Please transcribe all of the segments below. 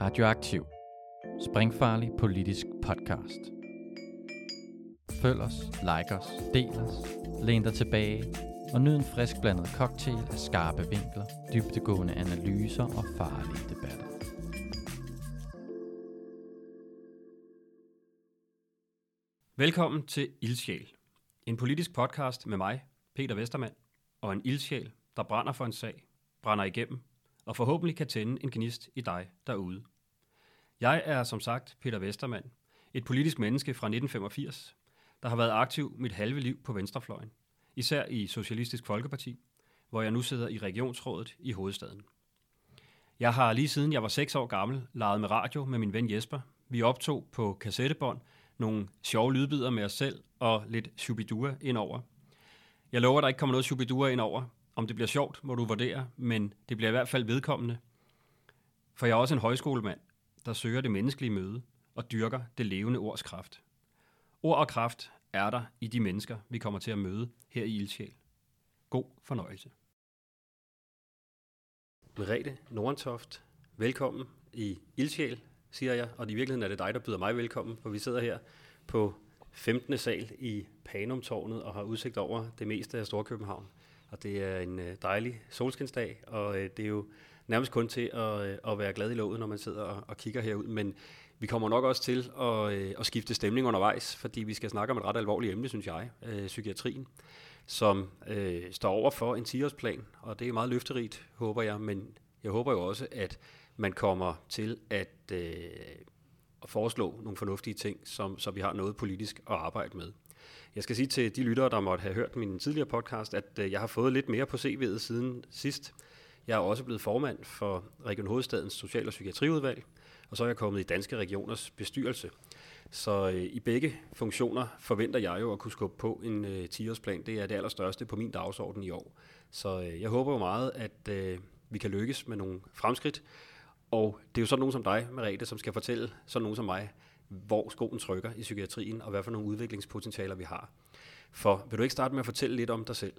Radioaktiv. Springfarlig politisk podcast. Følg os, like os, del os, læn dig tilbage og nyd en frisk blandet cocktail af skarpe vinkler, dybtegående analyser og farlige debatter. Velkommen til Ildsjæl. En politisk podcast med mig, Peter Vestermand, og en ildsjæl, der brænder for en sag, brænder igennem, og forhåbentlig kan tænde en gnist i dig derude. Jeg er som sagt Peter Vestermand, et politisk menneske fra 1985, der har været aktiv mit halve liv på venstrefløjen, især i Socialistisk Folkeparti, hvor jeg nu sidder i regionsrådet i hovedstaden. Jeg har lige siden jeg var 6 år gammel leget med radio med min ven Jesper. Vi optog på kassettebånd nogle sjove lydbider med os selv og lidt shubidua indover. Jeg lover, at der ikke kommer noget shubidua indover. Om det bliver sjovt, må du vurdere, men det bliver i hvert fald vedkommende. For jeg er også en højskolemand, der søger det menneskelige møde og dyrker det levende ords kraft. Ord og kraft er der i de mennesker, vi kommer til at møde her i Ildsjæl. God fornøjelse. Merete Nordentoft, velkommen i Ildsjæl, siger jeg, og i virkeligheden er det dig, der byder mig velkommen, for vi sidder her på 15. sal i Panumtårnet og har udsigt over det meste af Storkøbenhavn. Og det er en øh, dejlig solskinsdag, og øh, det er jo nærmest kun til at, øh, at være glad i låget, når man sidder og, og kigger herud. Men vi kommer nok også til at, at skifte stemning undervejs, fordi vi skal snakke om et ret alvorligt emne, synes jeg, øh, psykiatrien, som øh, står over for en 10-årsplan, og det er meget løfterigt, håber jeg, men jeg håber jo også, at man kommer til at, øh, at foreslå nogle fornuftige ting, som, så vi har noget politisk at arbejde med. Jeg skal sige til de lyttere, der måtte have hørt min tidligere podcast, at øh, jeg har fået lidt mere på CV'et siden sidst. Jeg er også blevet formand for Region Hovedstadens Social- og Psykiatriudvalg, og så er jeg kommet i Danske Regioners bestyrelse. Så øh, i begge funktioner forventer jeg jo at kunne skubbe på en øh, 10-årsplan. Det er det allerstørste på min dagsorden i år. Så øh, jeg håber jo meget, at øh, vi kan lykkes med nogle fremskridt. Og det er jo sådan nogen som dig, Merete, som skal fortælle sådan nogen som mig, hvor skoen trykker i psykiatrien, og hvad for nogle udviklingspotentialer vi har. For vil du ikke starte med at fortælle lidt om dig selv?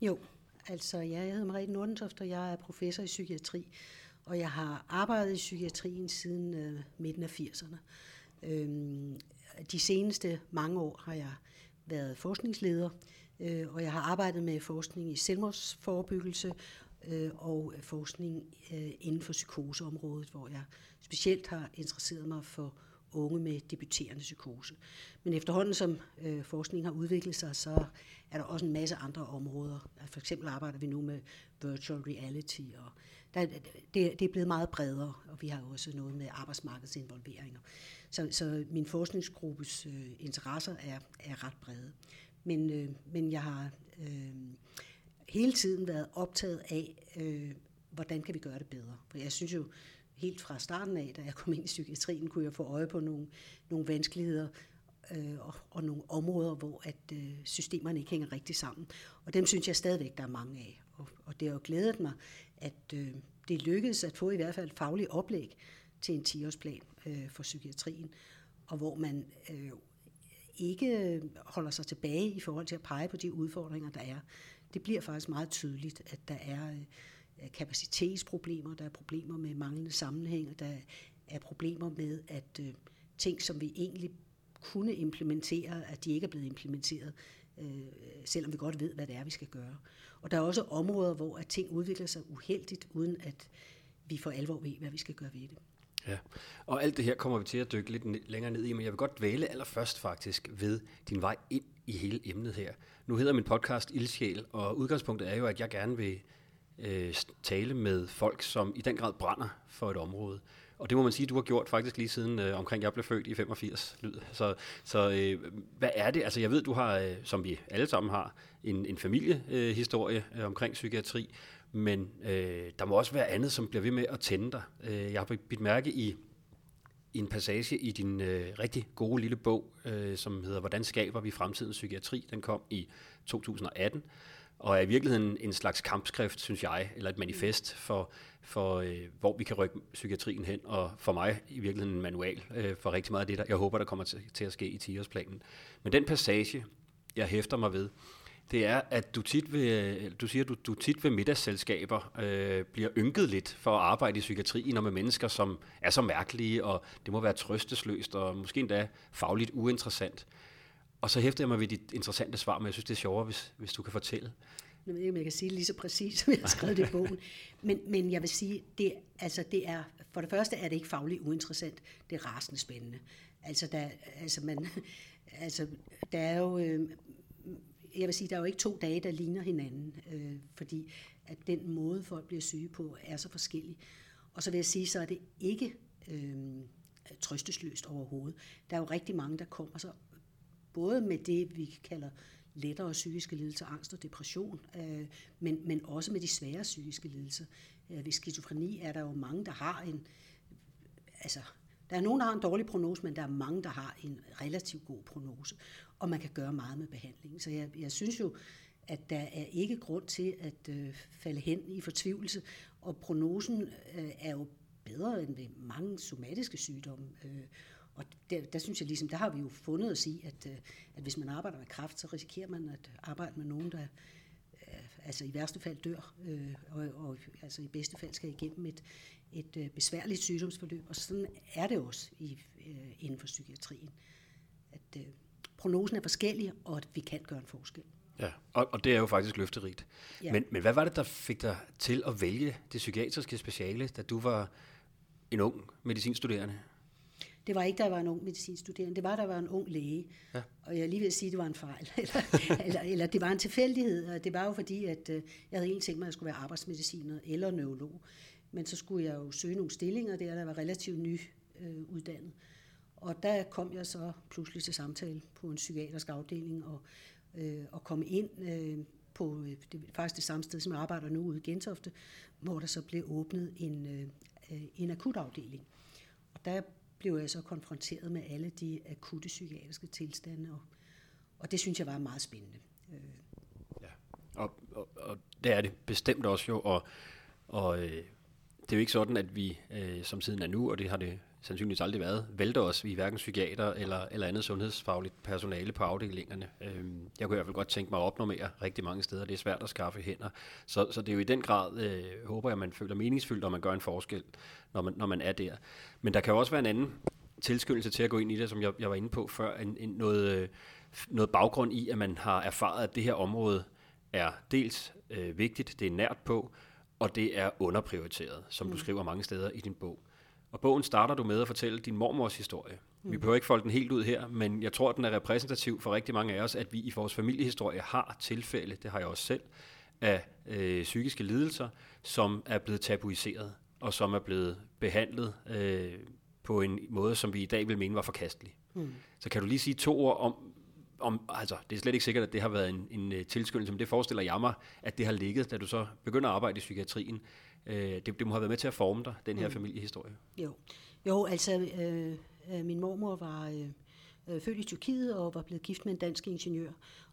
Jo, altså ja, jeg hedder Marie Nordentoft, og jeg er professor i psykiatri, og jeg har arbejdet i psykiatrien siden øh, midten af 80'erne. Øhm, de seneste mange år har jeg været forskningsleder, øh, og jeg har arbejdet med forskning i selvmordsforebyggelse øh, og forskning øh, inden for psykoseområdet, hvor jeg specielt har interesseret mig for unge med debuterende psykose. Men efterhånden som øh, forskningen har udviklet sig, så er der også en masse andre områder. Altså for eksempel arbejder vi nu med virtual reality, og der, det, det er blevet meget bredere, og vi har også noget med arbejdsmarkedsinvolveringer. Så, så min forskningsgruppes øh, interesser er, er ret brede. Men, øh, men jeg har øh, hele tiden været optaget af, øh, hvordan kan vi gøre det bedre. For jeg synes jo, helt fra starten af, da jeg kom ind i psykiatrien, kunne jeg få øje på nogle, nogle vanskeligheder øh, og, og nogle områder, hvor at øh, systemerne ikke hænger rigtig sammen. Og dem synes jeg stadigvæk, der er mange af. Og, og det har jo glædet mig, at øh, det lykkedes at få i hvert fald faglig oplæg til en 10-årsplan øh, for psykiatrien, og hvor man øh, ikke holder sig tilbage i forhold til at pege på de udfordringer, der er. Det bliver faktisk meget tydeligt, at der er øh, kapacitetsproblemer, der er problemer med manglende sammenhæng, og der er problemer med, at øh, ting, som vi egentlig kunne implementere, at de ikke er blevet implementeret, øh, selvom vi godt ved, hvad det er, vi skal gøre. Og der er også områder, hvor at ting udvikler sig uheldigt, uden at vi for alvor ved, hvad vi skal gøre ved det. Ja, og alt det her kommer vi til at dykke lidt længere ned i, men jeg vil godt vælge allerførst faktisk ved din vej ind i hele emnet her. Nu hedder min podcast Ildsjæl, og udgangspunktet er jo, at jeg gerne vil øh, tale med folk, som i den grad brænder for et område. Og det må man sige, du har gjort faktisk lige siden øh, omkring jeg blev født i 85 lyd. Så, så øh, hvad er det? Altså jeg ved, du har, øh, som vi alle sammen har, en, en familiehistorie øh, omkring psykiatri, men øh, der må også være andet, som bliver ved med at tænde dig. Øh, jeg har bidt mærke i en passage i din øh, rigtig gode lille bog, øh, som hedder Hvordan skaber vi fremtidens psykiatri? Den kom i 2018 og er i virkeligheden en slags kampskrift, synes jeg, eller et manifest for, for øh, hvor vi kan rykke psykiatrien hen, og for mig i virkeligheden en manual øh, for rigtig meget af det, der jeg håber, der kommer til, til at ske i 10-årsplanen. Men den passage, jeg hæfter mig ved, det er, at du tit ved, du siger, du, du tit ved middagsselskaber øh, bliver ynket lidt for at arbejde i psykiatrien og med mennesker, som er så mærkelige, og det må være trøstesløst og måske endda fagligt uinteressant. Og så hæfter jeg mig ved dit interessante svar, men jeg synes, det er sjovere, hvis, hvis du kan fortælle. Jeg ved ikke, om jeg kan sige det lige så præcis, som jeg har skrevet det i bogen. Men, men jeg vil sige, det, altså det er, for det første er det ikke fagligt uinteressant, det er rasende spændende. Altså, der, altså, man, altså, der er jo, øh, jeg vil sige, der er jo ikke to dage, der ligner hinanden, øh, fordi at den måde, folk bliver syge på, er så forskellig. Og så vil jeg sige, så er det ikke øh, trøstesløst overhovedet. Der er jo rigtig mange, der kommer så både med det, vi kalder lettere psykiske lidelser, angst og depression, øh, men, men også med de svære psykiske lidelser. Øh, ved skizofreni er der jo mange, der har en, altså, der er nogen, der har en dårlig prognose, men der er mange, der har en relativt god prognose, og man kan gøre meget med behandlingen. Så jeg, jeg synes jo, at der er ikke grund til at øh, falde hen i fortvivlelse, og prognosen øh, er jo bedre end ved mange somatiske sygdomme. Øh, og der, der synes jeg ligesom, der har vi jo fundet os i, at, øh, at hvis man arbejder med kræft, så risikerer man at arbejde med nogen, der øh, altså i værste fald dør, øh, og, og altså i bedste fald skal igennem et, et øh, besværligt sygdomsforløb. Og sådan er det også i, øh, inden for psykiatrien. At øh, prognosen er forskellig, og at vi kan gøre en forskel. Ja, og, og det er jo faktisk løfterigt. Ja. Men, men hvad var det, der fik dig til at vælge det psykiatriske speciale, da du var en ung medicinstuderende? Det var ikke, da jeg var en ung medicinstuderende. Det var, da jeg var en ung læge. Ja. Og jeg lige vil sige, at det var en fejl. eller, eller, eller det var en tilfældighed. Og det var jo fordi, at øh, jeg havde egentlig tænkt mig, at jeg skulle være arbejdsmediciner eller neurolog. Men så skulle jeg jo søge nogle stillinger der, der var relativt ny øh, uddannet. Og der kom jeg så pludselig til samtale på en psykiatrisk afdeling og, øh, og kom ind øh, på øh, det, faktisk det samme sted, som jeg arbejder nu ude i Gentofte, hvor der så blev åbnet en, øh en akutafdeling. Og der blev jeg så konfronteret med alle de akutte psykiatriske tilstande, og, og det synes jeg var meget spændende. Øh. Ja, og, og, og det er det bestemt også jo, og, og øh, det er jo ikke sådan, at vi, øh, som siden er nu, og det har det sandsynligvis aldrig været, vælter os, vi er hverken psykiater eller, eller andet sundhedsfagligt personale på afdelingerne. Øhm, jeg kunne i hvert fald godt tænke mig at opnormere rigtig mange steder, det er svært at skaffe hænder. Så, så det er jo i den grad, øh, håber jeg, at man føler meningsfyldt, og man gør en forskel, når man, når man er der. Men der kan jo også være en anden tilskyndelse til at gå ind i det, som jeg, jeg var inde på før, en, en, noget, øh, noget baggrund i, at man har erfaret, at det her område er dels øh, vigtigt, det er nært på, og det er underprioriteret, som mm. du skriver mange steder i din bog. Og bogen starter du med at fortælle din mormors historie. Mm. Vi behøver ikke folde den helt ud her, men jeg tror, den er repræsentativ for rigtig mange af os, at vi i vores familiehistorie har tilfælde, det har jeg også selv, af øh, psykiske lidelser, som er blevet tabuiseret, og som er blevet behandlet øh, på en måde, som vi i dag vil mene var forkastelig. Mm. Så kan du lige sige to ord om, om, altså, det er slet ikke sikkert, at det har været en, en øh, tilskyndelse, men det forestiller jeg mig, at det har ligget, da du så begynder at arbejde i psykiatrien. Øh, det, det må have været med til at forme dig, den her mm. familiehistorie. Jo, jo altså, øh, øh, min mormor var øh, øh, født i Tyrkiet og var blevet gift med en dansk ingeniør.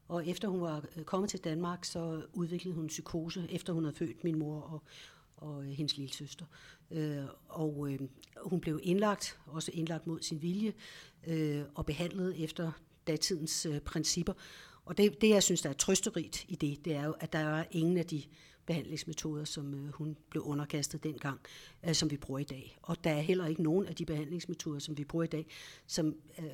Og efter hun var kommet til Danmark, så udviklede hun psykose, efter hun havde født min mor og, og hendes lille søster. Øh, og øh, hun blev indlagt, også indlagt mod sin vilje, øh, og behandlet efter datidens øh, principper. Og det, det, jeg synes, der er trøsterigt i det, det er jo, at der er ingen af de behandlingsmetoder, som øh, hun blev underkastet dengang, øh, som vi bruger i dag. Og der er heller ikke nogen af de behandlingsmetoder, som vi bruger i dag, som øh,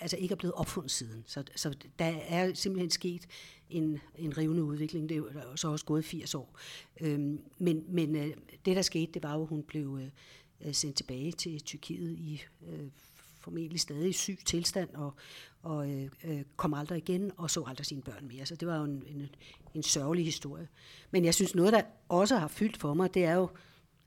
altså ikke er blevet opfundet siden. Så, så der er simpelthen sket en, en rivende udvikling. Det er jo så også gået 80 år. Øhm, men men øh, det, der skete, det var jo, at hun blev øh, øh sendt tilbage til Tyrkiet i øh, formentlig stadig i syg tilstand, og, og øh, øh, kom aldrig igen, og så aldrig sine børn mere. Så det var jo en, en, en sørgelig historie. Men jeg synes, noget, der også har fyldt for mig, det er jo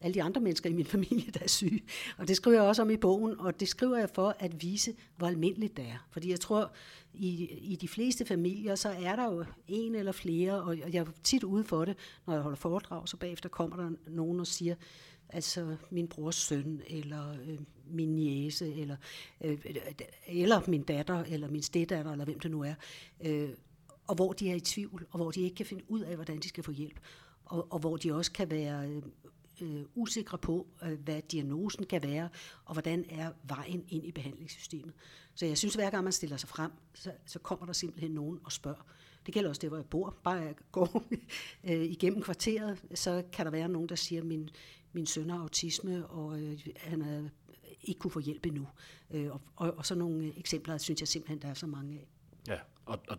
alle de andre mennesker i min familie, der er syge. Og det skriver jeg også om i bogen, og det skriver jeg for at vise, hvor almindeligt det er. Fordi jeg tror, i, i de fleste familier, så er der jo en eller flere, og jeg er tit ude for det, når jeg holder foredrag, så bagefter kommer der nogen og siger, altså min brors søn, eller øh, min niece, eller, øh, eller min datter, eller min stedatter, eller hvem det nu er, øh, og hvor de er i tvivl, og hvor de ikke kan finde ud af, hvordan de skal få hjælp, og, og hvor de også kan være øh, øh, usikre på, øh, hvad diagnosen kan være, og hvordan er vejen ind i behandlingssystemet. Så jeg synes, hver gang man stiller sig frem, så, så kommer der simpelthen nogen og spørger. Det gælder også det, hvor jeg bor. Bare jeg går øh, igennem kvarteret, så kan der være nogen, der siger, min, min søn har autisme, og øh, han er øh, ikke kunne få hjælp endnu. Øh, og, og, og sådan nogle eksempler synes jeg simpelthen, der er så mange af. Ja, og, og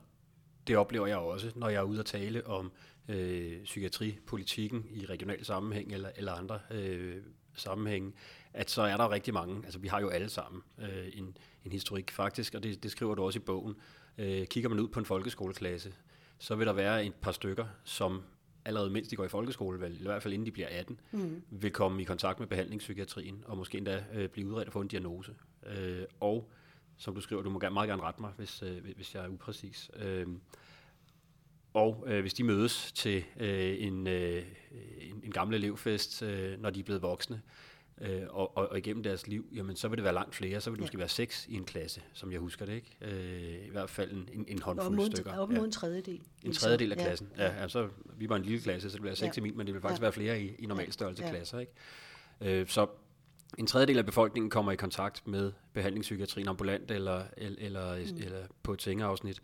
det oplever jeg også, når jeg er ude at tale om øh, psykiatripolitikken i regional sammenhæng eller, eller andre øh, sammenhænge, at så er der rigtig mange, altså vi har jo alle sammen øh, en, en historik faktisk, og det, det skriver du også i bogen. Øh, kigger man ud på en folkeskoleklasse, så vil der være et par stykker, som allerede mens de går i folkeskole, vel, i hvert fald inden de bliver 18, mm. vil komme i kontakt med behandlingspsykiatrien, og måske endda øh, blive udredt og få en diagnose. Øh, og som du skriver, du må gerne, meget gerne rette mig, hvis, øh, hvis jeg er upræcis. Øh, og øh, hvis de mødes til øh, en, øh, en, en gammel elevfest, øh, når de er blevet voksne, øh, og, og, og igennem deres liv, jamen så vil det være langt flere. Så vil det ja. måske være seks i en klasse, som jeg husker det, ikke? Øh, I hvert fald en, en håndfuld mod, stykker. Op mod ja. en tredjedel. En tredjedel af klassen. Ja, ja. ja så, vi var en lille klasse, så det bliver seks ja. i min, men det vil faktisk ja. være flere i, i normalstørrelse ja. klasser, ikke? Øh, så en tredjedel af befolkningen kommer i kontakt med behandlingspsykiatrien ambulant eller, eller, eller, mm. eller på et sengeafsnit.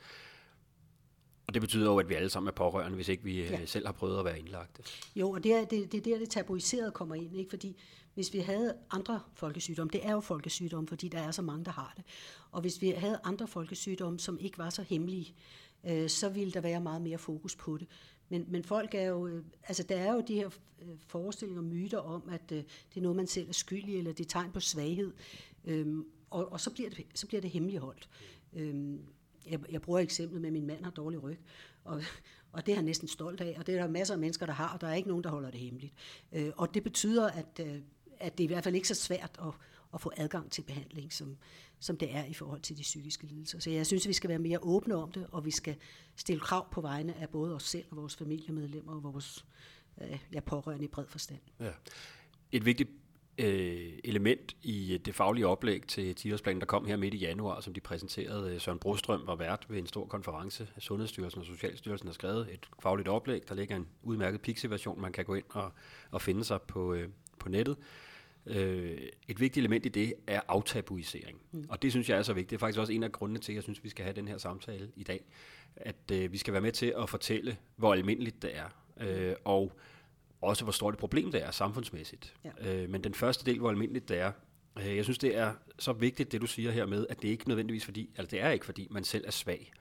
Og det betyder jo, at vi alle sammen er pårørende, hvis ikke vi ja. selv har prøvet at være indlagte. Jo, og det er, det, det er der, det tabuiserede kommer ind. Ikke? Fordi hvis vi havde andre folkesygdomme, det er jo folkesygdomme, fordi der er så mange, der har det. Og hvis vi havde andre folkesygdomme, som ikke var så hemmelige, øh, så ville der være meget mere fokus på det. Men, men folk er jo, øh, altså der er jo de her øh, forestillinger og myter om, at øh, det er noget, man selv er skyldig, eller det er tegn på svaghed. Øhm, og, og så bliver det, så bliver det hemmeligholdt. Øhm, jeg, jeg bruger eksemplet med, at min mand har dårlig ryg, og, og det er han næsten stolt af, og det er der masser af mennesker, der har, og der er ikke nogen, der holder det hemmeligt. Øh, og det betyder, at, øh, at det er i hvert fald ikke så svært at, at få adgang til behandling, som, som det er i forhold til de psykiske lidelser. Så jeg synes, at vi skal være mere åbne om det, og vi skal stille krav på vegne af både os selv og vores familiemedlemmer og vores øh, ja, pårørende i bred forstand. Ja. Et vigtigt øh, element i det faglige oplæg til 10-årsplanen, der kom her midt i januar, som de præsenterede. Øh, Søren Brostrøm var vært ved en stor konference. Sundhedsstyrelsen og Socialstyrelsen har skrevet et fagligt oplæg. Der ligger en udmærket Pixie-version, man kan gå ind og, og finde sig på, øh, på nettet. Øh, et vigtigt element i det er aftabuisering. Mm. Og det synes jeg er så vigtigt. Det er faktisk også en af grundene til, at jeg synes, vi skal have den her samtale i dag. At øh, vi skal være med til at fortælle, hvor almindeligt det er. Øh, og også hvor stort et problem det er samfundsmæssigt. Ja. Øh, men den første del, hvor almindeligt det er, øh, jeg synes, det er så vigtigt, det du siger her med, at det ikke nødvendigvis fordi, altså det er ikke fordi, man selv er svag.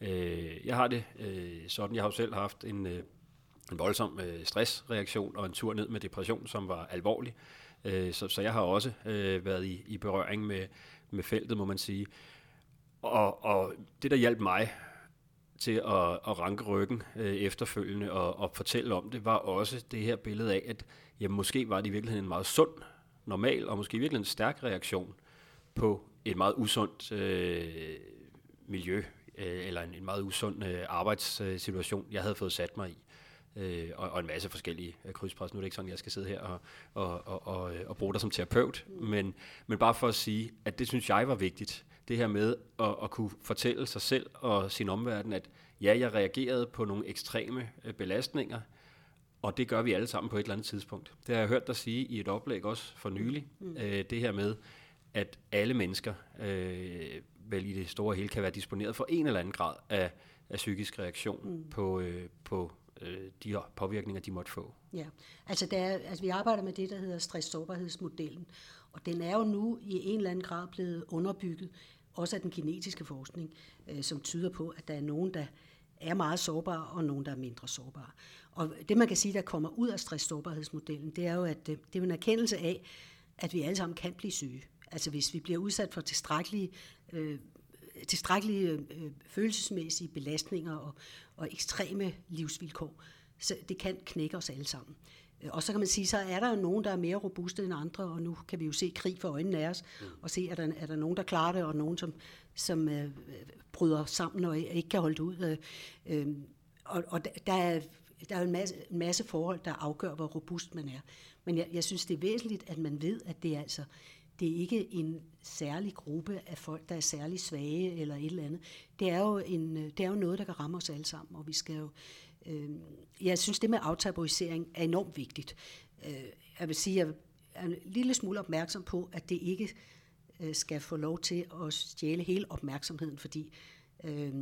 Øh, jeg har det øh, sådan, jeg har jo selv haft en, øh, en voldsom øh, stressreaktion og en tur ned med depression, som var alvorlig. Øh, så, så jeg har også øh, været i, i berøring med, med feltet, må man sige. Og, og det, der hjalp mig til at, at ranke ryggen øh, efterfølgende og, og fortælle om det, var også det her billede af, at jamen, måske var det i virkeligheden en meget sund, normal og måske virkelig en stærk reaktion på et meget usundt øh, miljø øh, eller en, en meget usund øh, arbejdssituation, jeg havde fået sat mig i øh, og, og en masse forskellige øh, krydspres. Nu er det ikke sådan, at jeg skal sidde her og, og, og, og, øh, og bruge dig som terapeut, men, men bare for at sige, at det synes jeg var vigtigt, det her med at, at kunne fortælle sig selv og sin omverden, at ja, jeg reagerede på nogle ekstreme øh, belastninger, og det gør vi alle sammen på et eller andet tidspunkt. Det har jeg hørt dig sige i et oplæg også for nylig, mm. øh, det her med, at alle mennesker øh, vel i det store hele kan være disponeret for en eller anden grad af, af psykisk reaktion mm. på, øh, på øh, de påvirkninger, de måtte få. Ja, altså, der er, altså vi arbejder med det, der hedder stress-sårbarhedsmodellen, og den er jo nu i en eller anden grad blevet underbygget, også af den kinetiske forskning, øh, som tyder på, at der er nogen, der er meget sårbare, og nogen, der er mindre sårbare. Og det, man kan sige, der kommer ud af stress-sårbarhedsmodellen, det er jo, at øh, det er en erkendelse af, at vi alle sammen kan blive syge. Altså hvis vi bliver udsat for tilstrækkelige, øh, tilstrækkelige øh, følelsesmæssige belastninger og, og ekstreme livsvilkår, så det kan knække os alle sammen. Og så kan man sige, så er der jo nogen, der er mere robuste end andre, og nu kan vi jo se krig for øjnene af os, mm. og se, at der, er der nogen, der klarer det, og nogen, som, som øh, bryder sammen og ikke kan holde det ud. Øh, øh og og der, er, der er jo en masse, en masse forhold, der afgør, hvor robust man er. Men jeg, jeg synes, det er væsentligt, at man ved, at det er altså det er ikke en særlig gruppe af folk, der er særlig svage eller et eller andet. Det er jo, en, det er jo noget, der kan ramme os alle sammen, og vi skal jo Øh, jeg synes, det med aftabuisering er enormt vigtigt. øh, jeg vil sige, jeg er en lille smule opmærksom på, at det ikke øh, skal få lov til at stjæle hele opmærksomheden, fordi øh,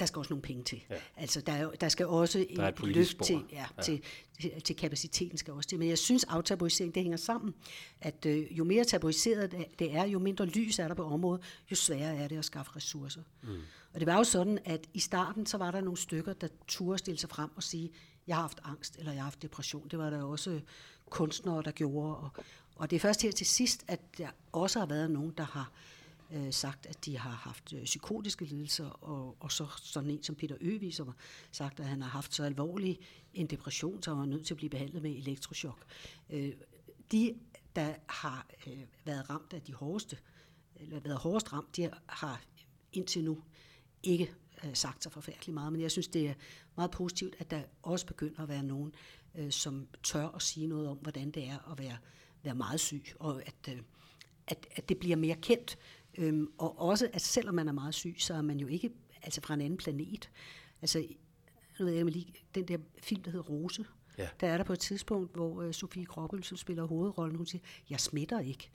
der skal også nogle penge til. Ja. Altså, der, er, der skal også der er et, et løft til, ja, ja. Til, til, til kapaciteten skal også til. Men jeg synes, aftabuisering, det hænger sammen. At øh, jo mere tabuiseret det er, jo mindre lys er der på området, jo sværere er det at skaffe ressourcer. Mm. Og det var jo sådan, at i starten, så var der nogle stykker, der turde stille sig frem og sige, jeg har haft angst, eller jeg har haft depression. Det var der også kunstnere, der gjorde. Og, og det er først her til sidst, at der også har været nogen, der har øh, Øh, sagt, at de har haft øh, psykotiske lidelser, og, og så sådan en som Peter Øvis har sagt, at han har haft så alvorlig en depression, så han var nødt til at blive behandlet med elektrochok. Øh, de, der har øh, været ramt af de hårdeste, eller været hårdest ramt, de har indtil nu ikke øh, sagt så forfærdeligt meget, men jeg synes, det er meget positivt, at der også begynder at være nogen, øh, som tør at sige noget om, hvordan det er at være, være meget syg, og at, øh, at, at det bliver mere kendt, øhm, og også, at selvom man er meget syg, så er man jo ikke altså fra en anden planet. Altså, nu ved jeg lige, den der film, der hedder Rose, ja. der er der på et tidspunkt, hvor uh, Sofie Kroppel, som spiller hovedrollen, hun siger, jeg smitter ikke.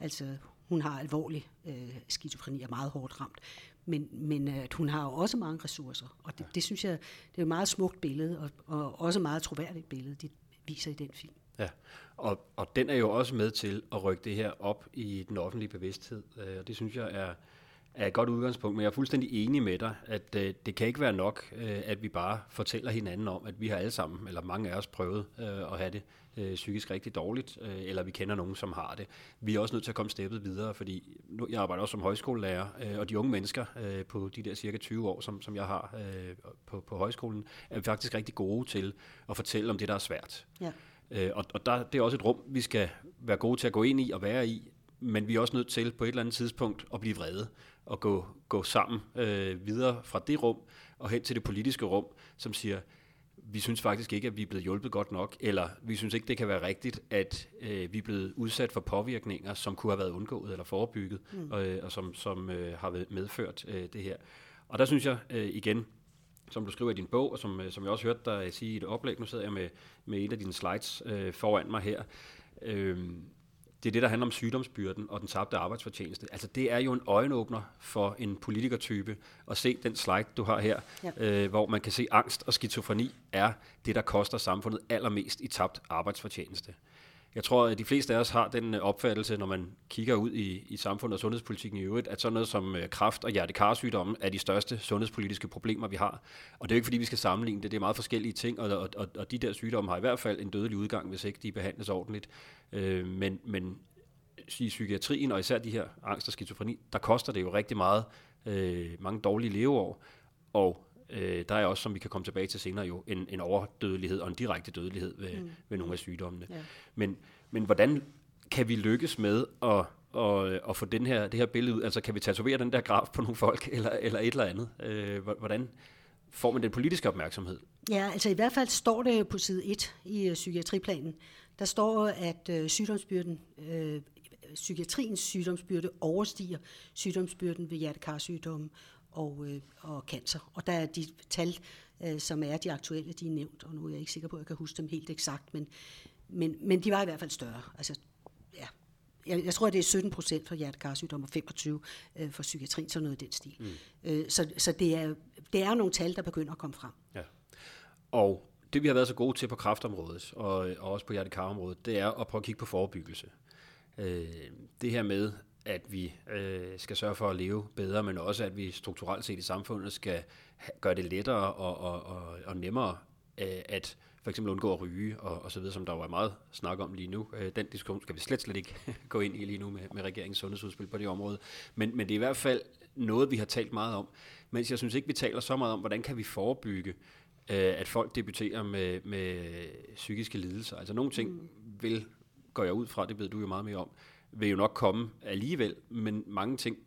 Altså, hun har alvorlig øh, skizofreni og meget hårdt ramt. Men, men øh, hun har jo også mange ressourcer, og det, det synes jeg, det er et meget smukt billede, og, og også et meget troværdigt billede, de viser i den film. Ja, og, og den er jo også med til at rykke det her op i den offentlige bevidsthed, øh, og det synes jeg er, er et godt udgangspunkt, men jeg er fuldstændig enig med dig, at øh, det kan ikke være nok, øh, at vi bare fortæller hinanden om, at vi har alle sammen, eller mange af os prøvet øh, at have det øh, psykisk rigtig dårligt, øh, eller vi kender nogen, som har det. Vi er også nødt til at komme steppet videre, fordi nu, jeg arbejder også som højskolelærer, øh, og de unge mennesker øh, på de der cirka 20 år, som, som jeg har øh, på, på højskolen, er faktisk rigtig gode til at fortælle om det, der er svært. Ja. Øh, og og der, det er også et rum, vi skal være gode til at gå ind i og være i, men vi er også nødt til på et eller andet tidspunkt at blive vrede og gå, gå sammen øh, videre fra det rum og hen til det politiske rum, som siger, vi synes faktisk ikke, at vi er blevet hjulpet godt nok, eller vi synes ikke, det kan være rigtigt, at øh, vi er blevet udsat for påvirkninger, som kunne have været undgået eller forebygget, mm. og, og som, som øh, har medført øh, det her. Og der synes jeg øh, igen, som du skriver i din bog, og som, øh, som jeg også hørte dig sige i et oplæg, nu sidder jeg med, med et af dine slides øh, foran mig her, øh, det er det, der handler om sygdomsbyrden og den tabte arbejdsfortjeneste. Altså det er jo en øjenåbner for en politikertype at se den slide, du har her, ja. øh, hvor man kan se, at angst og skizofreni er det, der koster samfundet allermest i tabt arbejdsfortjeneste. Jeg tror, at de fleste af os har den øh, opfattelse, når man kigger ud i, i samfundet og sundhedspolitikken i øvrigt, at sådan noget som øh, kraft og hjertekarsygdomme er de største sundhedspolitiske problemer, vi har. Og det er jo ikke, fordi vi skal sammenligne det. Det er meget forskellige ting, og, og, og, og de der sygdomme har i hvert fald en dødelig udgang, hvis ikke de behandles ordentligt. Øh, men, men i psykiatrien, og især de her angst og skizofreni, der koster det jo rigtig meget, øh, mange dårlige leveår, og øh, der er også, som vi kan komme tilbage til senere, jo en, en overdødelighed og en direkte dødelighed ved, mm. ved nogle af sygdommene. Ja. Men, men hvordan kan vi lykkes med at, at, at få den her, det her billede ud? Altså kan vi tatovere den der graf på nogle folk, eller, eller et eller andet? Øh, hvordan får man den politiske opmærksomhed? Ja, altså i hvert fald står det på side 1 i uh, psykiatriplanen. Der står, at uh, sygdomsbyrden, uh, psykiatriens sygdomsbyrde overstiger sygdomsbyrden ved hjertekarsygdomme og, øh, og cancer. Og der er de tal, øh, som er de aktuelle, de er nævnt, og nu er jeg ikke sikker på, at jeg kan huske dem helt eksakt, men, men, men de var i hvert fald større. Altså, ja. jeg, jeg tror, det er 17 procent for hjertekarsygdom og 25 øh, for psykiatrien, sådan noget i den stil. Mm. Øh, så så det, er, det er nogle tal, der begynder at komme frem. Ja. Og det vi har været så gode til på kraftområdet, og, og også på hjertekarområdet, det er at prøve at kigge på forebyggelse. Øh, det her med, at vi øh, skal sørge for at leve bedre, men også at vi strukturelt set i samfundet skal gøre det lettere og, og, og, og nemmere øh, at for eksempel undgå at ryge og, og så videre, som der jo er meget snak om lige nu. Øh, den diskussion skal vi slet, slet ikke gå ind i lige nu med, med regeringens sundhedsudspil på det område. Men, men det er i hvert fald noget, vi har talt meget om. Mens jeg synes ikke, vi taler så meget om, hvordan kan vi forebygge, øh, at folk debuterer med, med psykiske lidelser. Altså nogle ting mm. vil, går jeg ud fra, det ved du jo meget mere om, vil jo nok komme alligevel, men mange ting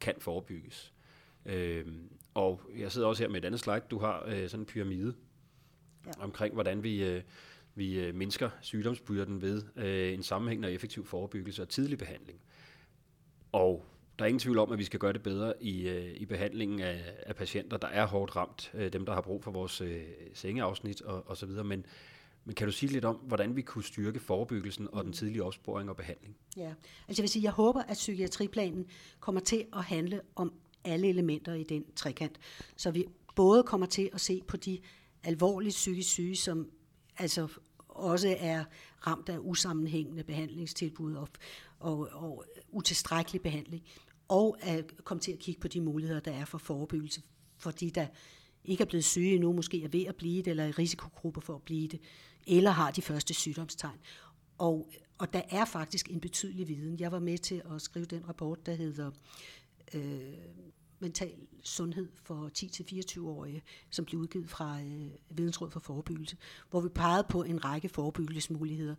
kan forebygges. Øh, og jeg sidder også her med et andet slide. Du har øh, sådan en pyramide ja. omkring, hvordan vi, øh, vi øh, mindsker sygdomsbyrden ved øh, en sammenhængende og effektiv forebyggelse og tidlig behandling. Og der er ingen tvivl om, at vi skal gøre det bedre i, øh, i behandlingen af, af patienter, der er hårdt ramt, øh, dem der har brug for vores øh, sengeafsnit og, og så videre. Men, Men kan du sige lidt om, hvordan vi kunne styrke forebyggelsen og den tidlige opsporing og behandling? Ja, altså jeg vil sige, jeg håber, at psykiatriplanen kommer til at handle om alle elementer i den trekant, så vi både kommer til at se på de alvorligt psykisk syge, som altså også er ramt af usammenhængende behandlingstilbud og, og, og utilstrækkelig behandling, og at komme til at kigge på de muligheder, der er for forebyggelse for de, der ikke er blevet syge endnu, måske er ved at blive det, eller er i risikogrupper for at blive det, eller har de første sygdomstegn. Og, og der er faktisk en betydelig viden. Jeg var med til at skrive den rapport, der hedder øh, Mental Sundhed for 10-24-årige, som blev udgivet fra øh, Vidensråd for Forebyggelse, hvor vi pegede på en række forebyggelsesmuligheder,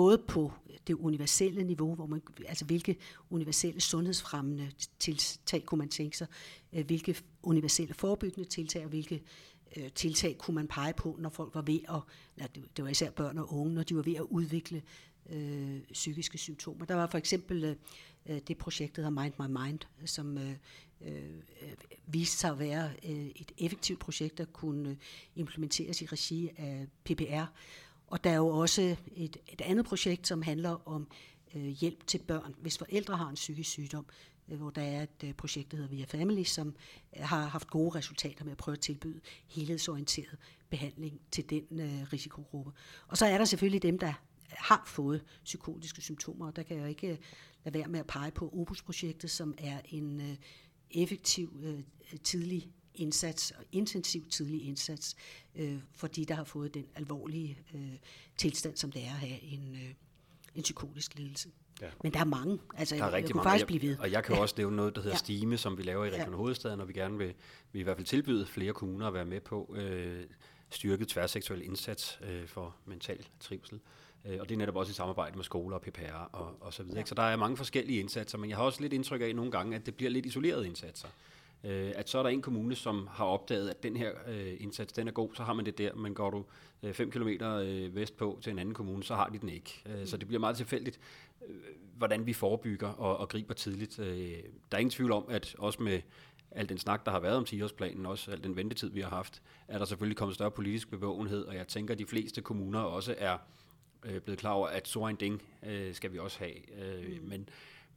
både på det universelle niveau, hvor man, altså hvilke universelle sundhedsfremmende tiltag kunne man tænke sig, øh, hvilke universelle forebyggende tiltag, og hvilke øh, tiltag kunne man pege på, når folk var ved at, det var især børn og unge, når de var ved at udvikle øh, psykiske symptomer. Der var for eksempel øh, øh det projekt, der hedder Mind My Mind, som øh, øh, viste sig at være øh, et effektivt projekt, der kunne øh, implementeres i regi af PPR, og der er jo også et, et andet projekt, som handler om øh, hjælp til børn, hvis forældre har en psykisk sygdom, øh, hvor der er et øh, projekt, der hedder Via Family, som øh, har haft gode resultater med at prøve at tilbyde helhedsorienteret behandling til den øh, risikogruppe. Og så er der selvfølgelig dem, der har fået psykotiske symptomer, og der kan jeg ikke øh, lade være med at pege på Opus-projektet, som er en øh, effektiv øh, tidlig indsats og intensiv tidlig indsats øh, for de, der har fået den alvorlige øh, tilstand, som det er at have en, øh, en psykotisk lidelse. Ja. Men der er mange. Altså, der er rigtig jeg kunne mange. faktisk blive ved. Og jeg kan ja. også nævne noget, der hedder ja. Stime, som vi laver i Region ja. Hovedstaden, og vi gerne vil, vi i hvert fald tilbyde flere kommuner at være med på øh, styrket tværseksuel indsats øh, for mental trivsel. Øh, og det er netop også i samarbejde med skoler og PPR og, og så videre. Ja. Så der er mange forskellige indsatser, men jeg har også lidt indtryk af nogle gange, at det bliver lidt isolerede indsatser øh, at så er der en kommune, som har opdaget, at den her øh, indsats, den er god, så har man det der, men går du 5 øh, km øh, vestpå til en anden kommune, så har de den ikke. Øh, så det bliver meget tilfældigt, øh, hvordan vi forebygger og, og griber tidligt. Øh, der er ingen tvivl om, at også med al den snak, der har været om 10-årsplanen, også al den ventetid, vi har haft, er der selvfølgelig kommet større politisk bevågenhed, og jeg tænker, at de fleste kommuner også er øh, blevet klar over, at så en ding øh, skal vi også have. Øh, mm. Men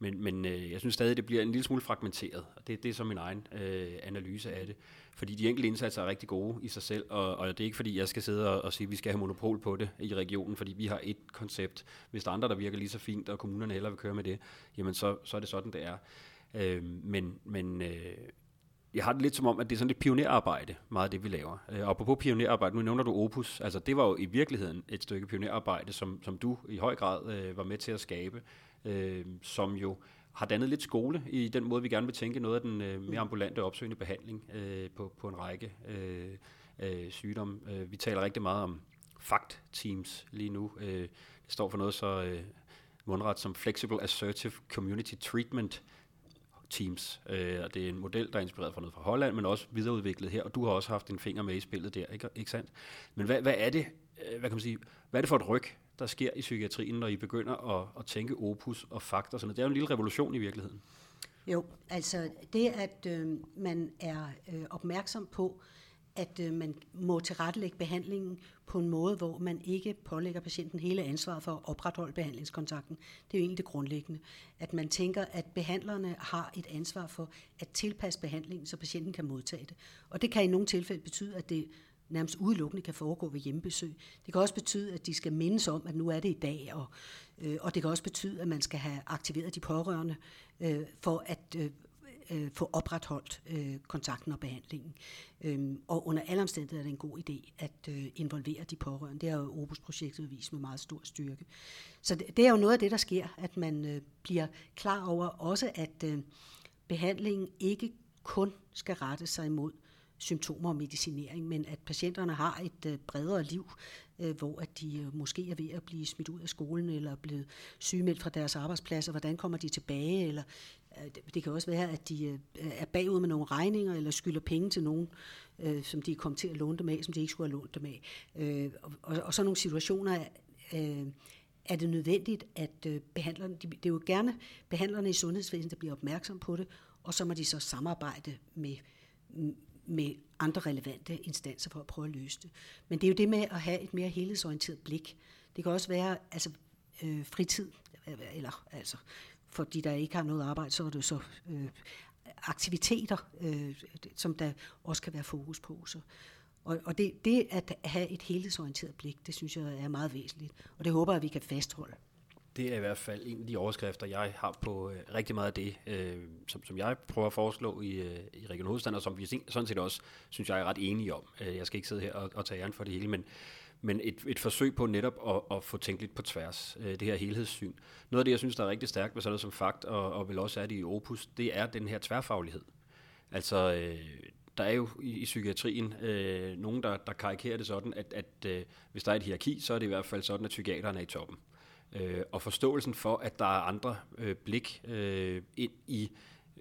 men, men øh, jeg synes stadig, det bliver en lille smule fragmenteret, og det, det er så min egen øh, analyse af det. Fordi de enkelte indsatser er rigtig gode i sig selv, og, og det er ikke fordi, jeg skal sidde og, og sige, at vi skal have monopol på det i regionen, fordi vi har et koncept. Hvis der er andre, der virker lige så fint, og kommunerne heller vil køre med det, jamen så, så er det sådan, det er. Øh, men men øh, jeg har det lidt som om, at det er sådan lidt pionerarbejde, meget af det, vi laver. Øh, og på pionerarbejde, nu nævner du Opus, altså det var jo i virkeligheden et stykke pionerarbejde, som, som du i høj grad øh, var med til at skabe øh, som jo har dannet lidt skole i den måde, vi gerne vil tænke noget af den øh, mere ambulante opsøgende behandling øh, på, på en række øh, øh, sygdomme. Øh, vi taler rigtig meget om FACT-teams lige nu. Øh, det står for noget så øh, mundret som Flexible Assertive Community Treatment Teams. Øh, og det er en model, der er inspireret fra noget fra Holland, men også videreudviklet her, og du har også haft en finger med i spillet der, ikke, ikke sandt? Men hvad, hvad er det, øh, hvad kan man sige, hvad er det for et ryg, der sker i psykiatrien, når I begynder at, at tænke opus og fakta. Sådan Det er jo en lille revolution i virkeligheden. Jo, altså det, at øh, man er øh, opmærksom på, at øh, man må tilrettelægge behandlingen på en måde, hvor man ikke pålægger patienten hele ansvaret for at opretholde behandlingskontakten. Det er jo egentlig det grundlæggende. At man tænker, at behandlerne har et ansvar for at tilpasse behandlingen, så patienten kan modtage det. Og det kan i nogle tilfælde betyde, at det nærmest udelukkende kan foregå ved hjemmebesøg. Det kan også betyde, at de skal mindes om, at nu er det i dag, og, øh, og det kan også betyde, at man skal have aktiveret de pårørende øh, for at øh, øh, få opretholdt øh, kontakten og behandlingen. Øhm, og under alle omstændigheder er det en god idé at øh, involvere de pårørende. Det har jo Opus-projektet vist med meget stor styrke. Så det, det er jo noget af det, der sker, at man øh, bliver klar over også, at øh, behandlingen ikke kun skal rette sig imod symptomer og medicinering, men at patienterne har et øh, bredere liv, øh, hvor at de øh, måske er ved at blive smidt ud af skolen, eller er blevet sygemeldt fra deres arbejdsplads, og hvordan kommer de tilbage, eller øh, det kan også være, at de øh, er bagud med nogle regninger, eller skylder penge til nogen, øh, som de er kommet til at låne dem af, som de ikke skulle have lånt dem af. Og, og sådan nogle situationer er det nødvendigt, at behandlerne, det er jo gerne behandlerne i sundhedsvæsenet, der bliver opmærksom på det, og så må de så samarbejde med med andre relevante instanser for at prøve at løse det. Men det er jo det med at have et mere helhedsorienteret blik. Det kan også være altså, øh, fritid, eller altså, for de, der ikke har noget arbejde, så er det så øh, aktiviteter, øh, som der også kan være fokus på. Så. Og, og det, det at have et helhedsorienteret blik, det synes jeg er meget væsentligt, og det håber jeg, at vi kan fastholde. Det er i hvert fald en af de overskrifter, jeg har på øh, rigtig meget af det, øh, som, som jeg prøver at foreslå i, øh, i Region Hovedstaden, og som vi sådan set også, synes jeg, er ret enige om. Øh, jeg skal ikke sidde her og, og tage æren for det hele, men, men et, et forsøg på netop at, at få tænkt lidt på tværs, øh, det her helhedssyn. Noget af det, jeg synes, der er rigtig stærkt med sådan noget som fakt, og, og vel også er det i Opus, det er den her tværfaglighed. Altså, øh, der er jo i, i psykiatrien øh, nogen, der, der karikerer det sådan, at, at øh, hvis der er et hierarki, så er det i hvert fald sådan, at psykiaterne er i toppen. Øh, og forståelsen for, at der er andre øh, blik øh, ind i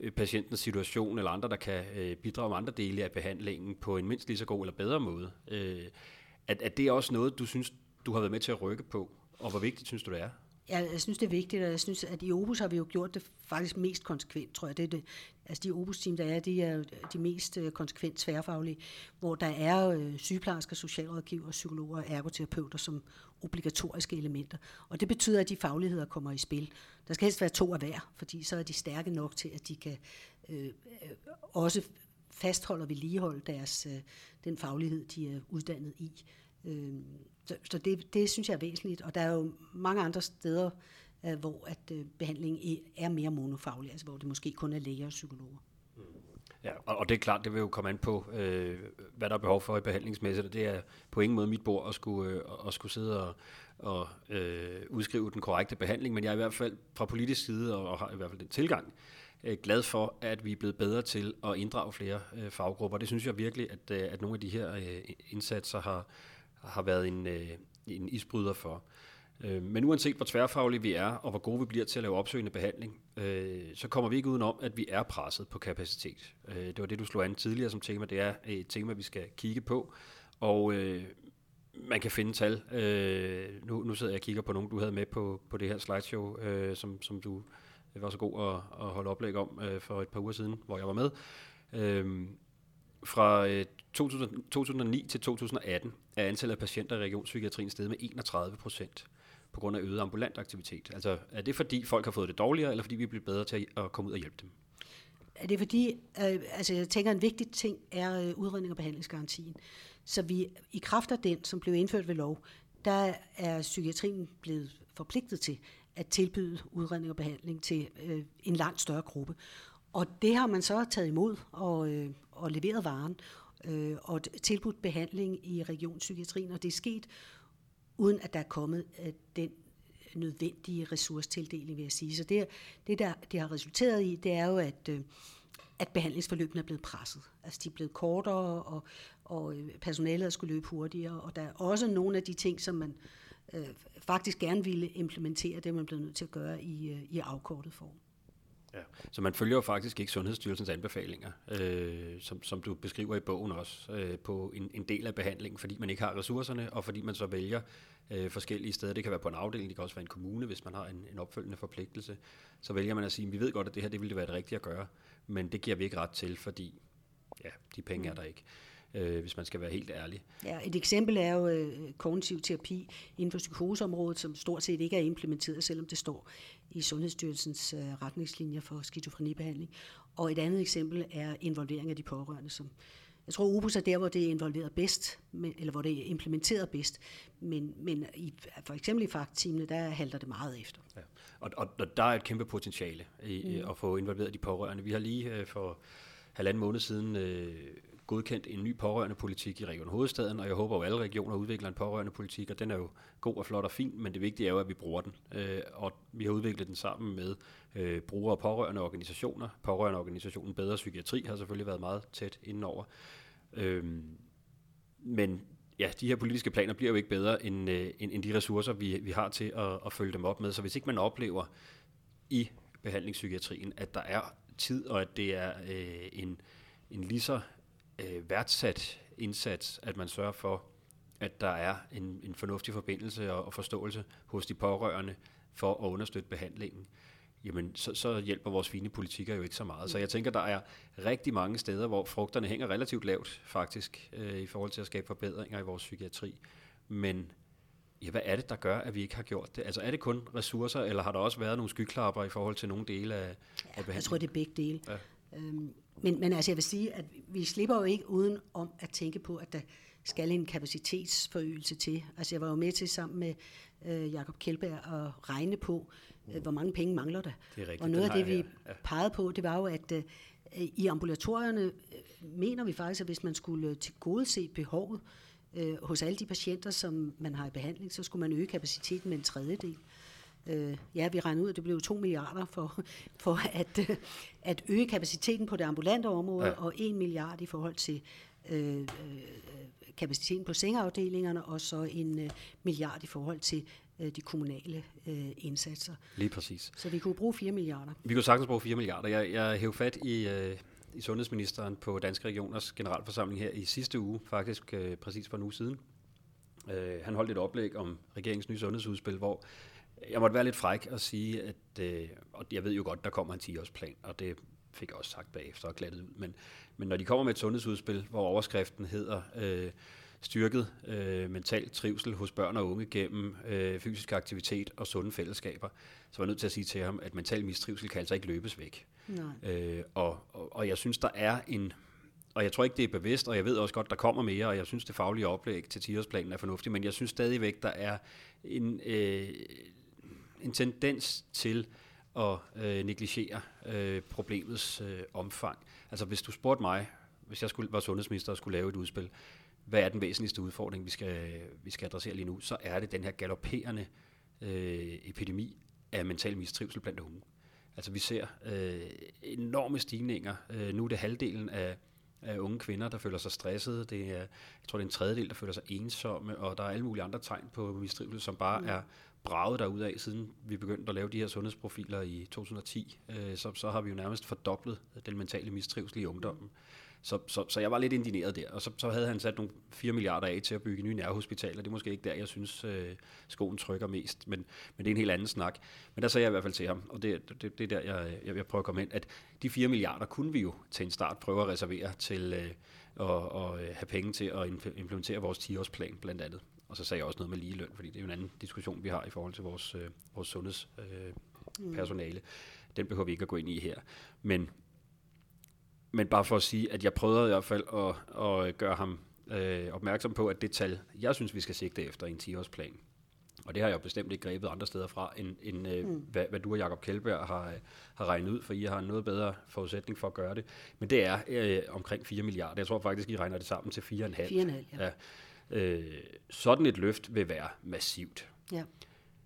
øh, patientens situation, eller andre, der kan øh, bidrage med andre dele af behandlingen på en mindst lige så god eller bedre måde. Øh, at, at det er også noget, du synes, du har været med til at rykke på, og hvor vigtigt synes du, det er? Jeg, jeg synes, det er vigtigt, og jeg synes, at i Opus har vi jo gjort det faktisk mest konsekvent, tror jeg. Det er det. Altså de Opus-team, der er, de er de mest øh, konsekvent tværfaglige, hvor der er øh, sygeplejersker, socialrådgiver, psykologer og ergoterapeuter som obligatoriske elementer. Og det betyder, at de fagligheder kommer i spil. Der skal helst være to af hver, fordi så er de stærke nok til, at de kan øh, øh også fastholde og vedligeholde deres, øh, den faglighed, de er uddannet i. Øh, så så det, det synes jeg er væsentligt, og der er jo mange andre steder, øh, hvor at øh, behandlingen er mere monofaglig, altså hvor det måske kun er læger og psykologer. Ja, og, og det er klart, det vil jo komme an på, øh, hvad der er behov for i behandlingsmæssigt, og det er på ingen måde mit bord at skulle, øh, at skulle sidde og, og øh, udskrive den korrekte behandling, men jeg er i hvert fald fra politisk side, og, og har i hvert fald den tilgang, øh, glad for, at vi er blevet bedre til at inddrage flere øh, faggrupper. Det synes jeg virkelig, at, øh, at nogle af de her øh, indsatser har, har været en, øh, en isbryder for. Øh, men uanset hvor tværfaglige vi er, og hvor gode vi bliver til at lave opsøgende behandling, øh, så kommer vi ikke udenom, at vi er presset på kapacitet. Øh, det var det, du slog an tidligere som tema. Det er et tema, vi skal kigge på. Og øh, man kan finde tal. Øh, nu, nu sidder jeg og kigger på nogle, du havde med på, på det her slideshow, øh, som, som du var så god at, at holde oplæg om øh, for et par uger siden, hvor jeg var med. Øh, fra øh, 2009 til 2018 er antallet af patienter i regionspsykiatrien steget med 31 procent på grund af øget ambulant aktivitet. Altså er det fordi folk har fået det dårligere, eller fordi vi bliver bedre til at komme ud og hjælpe dem? Er det fordi, øh, altså jeg tænker, en vigtig ting er øh, udredning og behandlingsgarantien. Så vi i kraft af den, som blev indført ved lov, der er psykiatrien blevet forpligtet til at tilbyde udredning og behandling til øh, en langt større gruppe. Og det har man så taget imod og, øh, og leveret varen øh, og tilbudt behandling i regionspsykiatrien, og det er sket uden at der er kommet øh, den nødvendige ressourcetildeling, vil jeg sige. Så det, det der det har resulteret i, det er jo, at, øh, at behandlingsforløbene er blevet presset. Altså de er blevet kortere, og, og øh, personalet skulle løbe hurtigere, og der er også nogle af de ting, som man øh, faktisk gerne ville implementere, det er man blevet nødt til at gøre i, øh, i afkortet form. Ja. Så man følger jo faktisk ikke Sundhedsstyrelsens anbefalinger, øh, som, som du beskriver i bogen også, øh, på en, en del af behandlingen, fordi man ikke har ressourcerne, og fordi man så vælger øh, forskellige steder. Det kan være på en afdeling, det kan også være en kommune, hvis man har en, en opfølgende forpligtelse. Så vælger man at sige, vi ved godt, at det her det ville være det rigtige at gøre, men det giver vi ikke ret til, fordi ja, de penge er der ikke øh, hvis man skal være helt ærlig. Ja, et eksempel er jo øh, kognitiv terapi inden for psykoseområdet, som stort set ikke er implementeret, selvom det står i Sundhedsstyrelsens øh, retningslinjer for skizofrenibehandling. Og et andet eksempel er involvering af de pårørende, som jeg tror, Opus er der, hvor det er involveret bedst, eller hvor det er implementeret bedst, men, men i, for eksempel i fagteamene, der halter det meget efter. Ja. Og, og, og der er et kæmpe potentiale i mm. at få involveret de pårørende. Vi har lige øh, for halvanden måned siden øh, godkendt en ny pårørende politik i Region Hovedstaden, og jeg håber at alle regioner udvikler en pårørende politik, og den er jo god og flot og fin, men det vigtige er jo, at vi bruger den. Øh, og vi har udviklet den sammen med øh, brugere og pårørende organisationer. Pårørende organisationen Bedre Psykiatri har selvfølgelig været meget tæt indenover. Øh, men ja, de her politiske planer bliver jo ikke bedre end, øh, end, end de ressourcer, vi, vi har til at, at følge dem op med. Så hvis ikke man oplever i behandlingspsykiatrien, at der er tid, og at det er øh, en, en lige så øh, værdsat indsats, at man sørger for, at der er en, en fornuftig forbindelse og, og forståelse hos de pårørende for at understøtte behandlingen, jamen så, så hjælper vores fine politikker jo ikke så meget. Så jeg tænker, der er rigtig mange steder, hvor frugterne hænger relativt lavt faktisk, øh, i forhold til at skabe forbedringer i vores psykiatri. Men ja, hvad er det, der gør, at vi ikke har gjort det? Altså er det kun ressourcer, eller har der også været nogle skyklapper i forhold til nogle dele af, ja, af behandlingen? Jeg tror, det er begge dele. Ja. Øhm, men, men altså jeg vil sige, at vi slipper jo ikke uden om at tænke på, at der skal en kapacitetsforøgelse til. Altså jeg var jo med til sammen med øh, Jakob Kjeldberg at regne på, øh, hvor mange penge mangler der. Det er rigtigt, og noget af det, vi ja. pegede på, det var jo, at øh, i ambulatorierne øh, mener vi faktisk, at hvis man skulle tilgodese behovet øh, hos alle de patienter, som man har i behandling, så skulle man øge kapaciteten med en tredjedel. Øh, ja, vi regnede ud, at det blev 2 milliarder for, for at, øh, at øge kapaciteten på det ambulante område, ja. og 1 milliard i forhold til øh, øh, kapaciteten på sengeafdelingerne, og så en øh, milliard i forhold til øh, de kommunale øh, indsatser. Lige præcis. Så vi kunne bruge 4 milliarder. Vi kunne sagtens bruge 4 milliarder. Jeg, jeg hævde fat i, øh, i sundhedsministeren på Danske Regioners generalforsamling her i sidste uge, faktisk øh, præcis for en uge siden. Øh, han holdt et oplæg om regeringens nye sundhedsudspil, hvor jeg måtte være lidt fræk og sige, at øh, og jeg ved jo godt, der kommer en 10-årsplan, og det fik jeg også sagt bagefter og glattet ud. Men, men når de kommer med et sundhedsudspil, hvor overskriften hedder øh, styrket øh, mental trivsel hos børn og unge gennem øh, fysisk aktivitet og sunde fællesskaber, så var jeg nødt til at sige til ham, at mental mistrivsel kan altså ikke løbes væk. Nej. Øh, og, og, og jeg synes, der er en og jeg tror ikke, det er bevidst, og jeg ved også godt, der kommer mere, og jeg synes, det faglige oplæg til 10-årsplanen er fornuftigt, men jeg synes stadigvæk, der er en, øh, en tendens til at øh, negligere øh, problemets øh, omfang. Altså hvis du spurgte mig, hvis jeg skulle, var sundhedsminister og skulle lave et udspil, hvad er den væsentligste udfordring, vi skal, vi skal adressere lige nu, så er det den her galopperende øh, epidemi af mental mistrivsel blandt unge. Altså vi ser øh, enorme stigninger. Øh, nu er det halvdelen af, af unge kvinder, der føler sig stressede. Det er, jeg tror, det er en tredjedel, der føler sig ensomme, og der er alle mulige andre tegn på mistrivsel, som bare mm. er braget af, siden vi begyndte at lave de her sundhedsprofiler i 2010. Øh, så, så har vi jo nærmest fordoblet den mentale mistrivsel i ungdommen. Så, så, så jeg var lidt indineret der, og så, så havde han sat nogle 4 milliarder af til at bygge nye nærhospitaler. Det er måske ikke der, jeg synes, øh, skoen trykker mest, men, men det er en helt anden snak. Men der sagde jeg i hvert fald til ham, og det, det, det er der, jeg, jeg, jeg prøver at komme ind, at de 4 milliarder kunne vi jo til en start prøve at reservere til øh, at, at øh, have penge til at implementere vores 10-årsplan blandt andet. Og så sagde jeg også noget med ligeløn, fordi det er jo en anden diskussion, vi har i forhold til vores, øh, vores sundhedspersonale. Øh, mm. Den behøver vi ikke at gå ind i her. Men, men bare for at sige, at jeg prøvede i hvert fald at, at gøre ham øh, opmærksom på, at det tal, jeg synes, vi skal sigte efter i en 10-årsplan, og det har jeg jo bestemt ikke grebet andre steder fra, end, end øh, mm. hvad, hvad du og Jacob Kjeldberg har, har regnet ud, for I har en noget bedre forudsætning for at gøre det. Men det er øh, omkring 4 milliarder. Jeg tror faktisk, I regner det sammen til 4,5. 4,5, ja. ja. Øh, sådan et løft vil være massivt. Ja.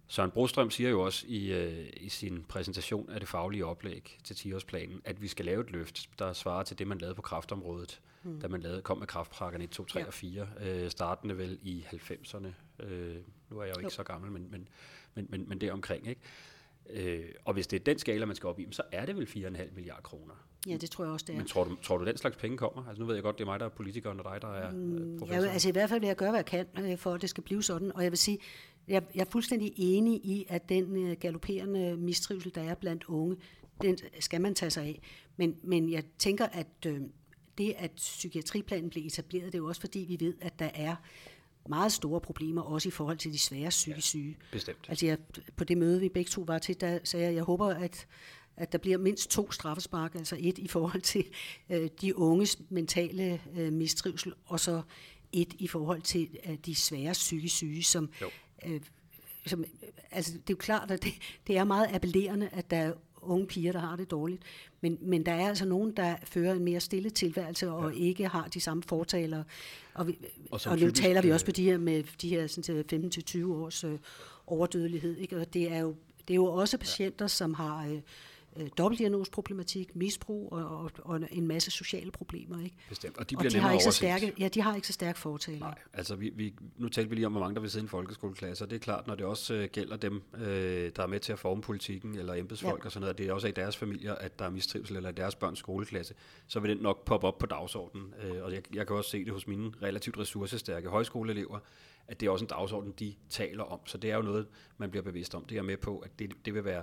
Søren Brostrøm siger jo også i, øh, i sin præsentation af det faglige oplæg til 10-årsplanen, at vi skal lave et løft, der svarer til det, man lavede på kraftområdet, mm. da man lavede, kom med kraftpakkerne 1, 2, 3 ja. og 4, øh, startende vel i 90'erne. Øh, nu er jeg jo ikke jo. så gammel, men, men, men, men, men det er omkring. Ikke? Øh, og hvis det er den skala, man skal op i, så er det vel 4,5 milliarder kroner. Ja, det tror jeg også, det er. Men tror du, tror du, den slags penge kommer? Altså nu ved jeg godt, det er mig, der er politiker, og dig, der er mm, professor. Ja, altså i hvert fald vil jeg gøre, hvad jeg kan, øh, for at det skal blive sådan. Og jeg vil sige, jeg, jeg er fuldstændig enig i, at den øh, galopperende mistrivsel, der er blandt unge, den skal man tage sig af. Men, men jeg tænker, at øh, det, at psykiatriplanen blev etableret, det er jo også fordi, vi ved, at der er meget store problemer, også i forhold til de svære psykisk syge. Ja, bestemt. Altså jeg, på det møde, vi begge to var til, der sagde jeg, jeg håber, at, at der bliver mindst to straffespark, altså et i forhold til øh, de unges mentale øh, mistrivsel, og så et i forhold til øh, de svære psykisk syge, som, øh, som altså det er jo klart, at det, det er meget appellerende, at der er unge piger, der har det dårligt. Men, men der er altså nogen, der fører en mere stille tilværelse og ja. ikke har de samme fortaler. Og, vi, og, og nu typisk, taler vi også på de her med de her sådan, 15-20 års øh, overdødelighed. Ikke? Og det er jo det er jo også patienter, som har øh, øh, dobbeltdiagnosproblematik, misbrug og, og, og en masse sociale problemer. Ikke? Bestemt, og de bliver og de har ikke så stærke, Ja, de har ikke så stærk fortale. Nej, altså vi, vi, nu talte vi lige om, hvor mange der vil sidde i en folkeskoleklasse, og det er klart, når det også øh, gælder dem, øh, der er med til at forme politikken, eller embedsfolk ja. og sådan noget, det er også i deres familier, at der er mistrivsel, eller i deres børns skoleklasse, så vil den nok poppe op på dagsordenen. Øh, og jeg, jeg kan også se det hos mine relativt ressourcestærke højskoleelever, at det er også en dagsorden, de taler om. Så det er jo noget, man bliver bevidst om. Det er med på, at det, det vil være